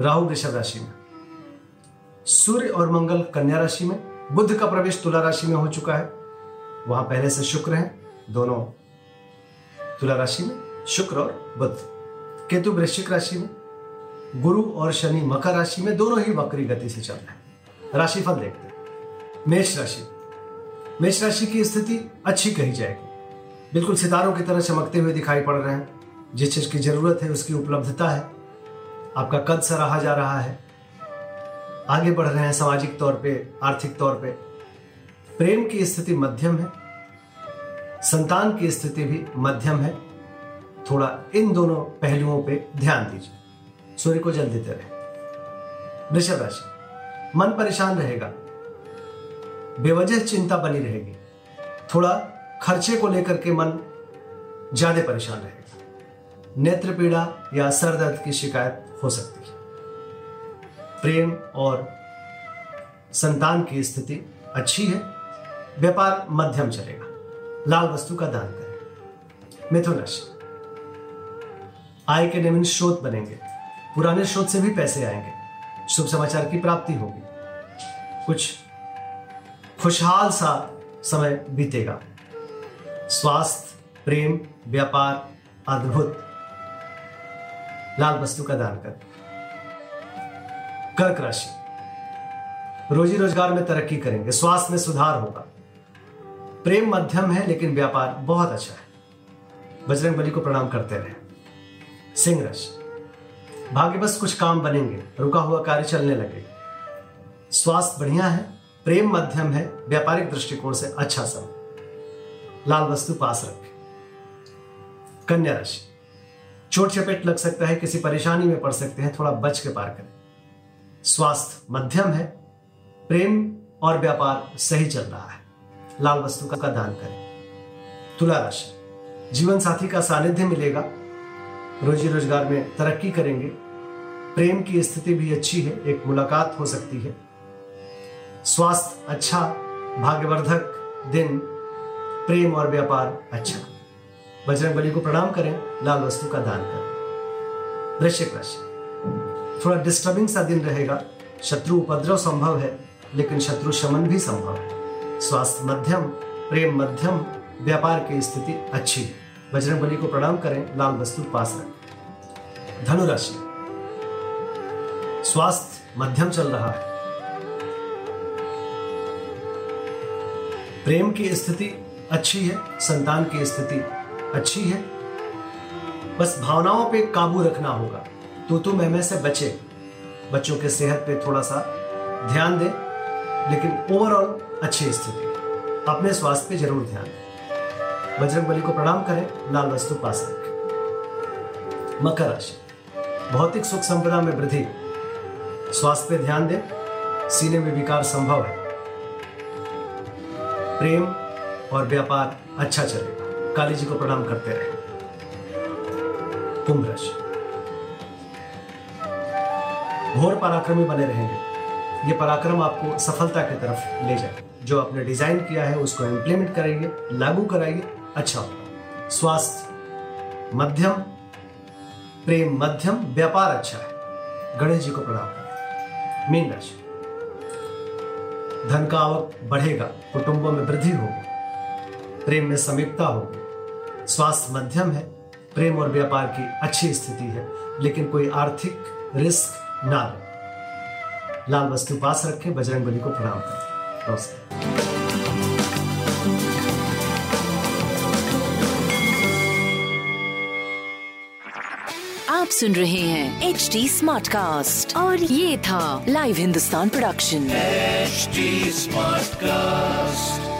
राहु वृषभ राशि में। सूर्य और मंगल कन्या राशि में बुद्ध का प्रवेश तुला राशि में हो चुका है। वहाँ पहले से शुक्र हैं, दोनों तुला राशि में, शुक्र और बुद्ध केतु वृश्चिक राशि में, गुरु और शनि मकर राशि में, दोनों ही वक्री गति से चल रहे हैं। राशिफल देखते हैं। मेष राशि। मेष राशि की स्थिति अच्छी कही जाएगी। बिल्कुल सितारों की तरह चमकते हुए दिखाई पड़ रहे हैं। जिस चीज़ की ज़रूरत है, उसकी उपलब्धता है। आपका कद सराहा जा रहा है। आगे बढ़ रहे हैं सामाजिक तौर पे, आर्थिक तौर पे। प्रेम की स्थिति मध्यम है। संतान की स्थिति भी मध्यम है। थोड़ा इन दोनों पहलुओं पे ध्यान दीजिए। सूर्य को जल देते रहे। वृषभ राशि, मन परेशान रहेगा। बेवजह चिंता बनी रहेगी। थोड़ा खर्चे को लेकर के मन ज़्यादा परेशान रहेगा। नेत्र पीड़ा या सर दर्द की शिकायत हो सकती है। प्रेम और संतान की स्थिति अच्छी है। व्यापार मध्यम चलेगा। लाल वस्तु का दान करें। मिथुन राशि। आय के नवीन स्रोत बनेंगे। पुराने स्रोत से भी पैसे आएँगे। शुभ समाचार की प्राप्ति होगी। कुछ खुशहाल सा समय बीतेगा। स्वास्थ्य, प्रेम, व्यापार अद्भुत लाल वस्तु का दान कर। कर्क राशि। रोजी रोज़गार में तरक्की करेंगे, स्वास्थ्य में सुधार होगा। प्रेम मध्यम है, लेकिन व्यापार बहुत अच्छा है। बजरंग बली को प्रणाम करते रहे। सिंह राशि। भाग्य बस कुछ काम बनेंगे, रुका हुआ कार्य चलने लगेगा स्वास्थ्य बढ़िया है, प्रेम मध्यम है, व्यापारिक दृष्टिकोण से अच्छा समय। लाल वस्तु पास रखें। कन्या राशि। चोट चपेट लग सकता है, किसी परेशानी में पड़ सकते हैं, थोड़ा बच के पार करें। स्वास्थ्य मध्यम है, प्रेम और व्यापार सही चल रहा है। लाल वस्तु का दान करें। तुला राशि, जीवन साथी का सानिध्य मिलेगा, रोजी रोज़गार में तरक्की करेंगे, प्रेम की स्थिति भी अच्छी है, एक मुलाकात हो सकती है। स्वास्थ्य अच्छा भाग्यवर्धक दिन, प्रेम और व्यापार अच्छा। बजरंग बली को प्रणाम करें, लाल वस्तु का दान करें। वृश्चिक राशि। थोड़ा डिस्टर्बिंग सा दिन रहेगा। शत्रु उपद्रव संभव है, लेकिन शत्रु शमन भी संभव है। स्वास्थ्य मध्यम, प्रेम मध्यम, व्यापार की स्थिति अच्छी है। बजरंग बली को प्रणाम करें, लाल वस्तु पास रखें। धनुराशि। स्वास्थ्य मध्यम चल रहा है। प्रेम की स्थिति अच्छी है, संतान की स्थिति अच्छी है। बस भावनाओं पे काबू रखना होगा। तो तुम मैं से बचे। बच्चों के सेहत पे थोड़ा सा ध्यान दें, लेकिन ओवरऑल अच्छी स्थिति। अपने स्वास्थ्य पे ज़रूर ध्यान दें। बजरंग बली को प्रणाम करें, लाल वस्तु पास रखें। मकर राशि। भौतिक सुख संपदा में वृद्धि। स्वास्थ्य पे ध्यान दें। सीने में विकार संभव है। प्रेम और व्यापार अच्छा चलेगा। काली जी को प्रणाम करते रहे। कुंभ राशि घोर पराक्रमी बने रहेंगे। ये पराक्रम आपको सफलता की तरफ़ ले जाए जो आपने डिज़ाइन किया है, उसको इंप्लीमेंट करेंगे, लागू कराइए। अच्छा होगा। स्वास्थ्य, मध्यम, प्रेम मध्यम, व्यापार अच्छा है। गणेश जी को प्रणाम करें। मीन राशि। धन का आवक बढ़ेगा, कुटुंबों में वृद्धि होगी। प्रेम में समीपता होगी। स्वास्थ्य मध्यम है प्रेम और व्यापार की अच्छी स्थिति है लेकिन कोई आर्थिक रिस्क ना ले। लाल वस्तु पास रखें बजरंग बली को प्रणाम करें। नमस्कार। आप सुन रहे हैं एच डी स्मार्ट कास्ट और ये था live Hindustan production smart Smartcast.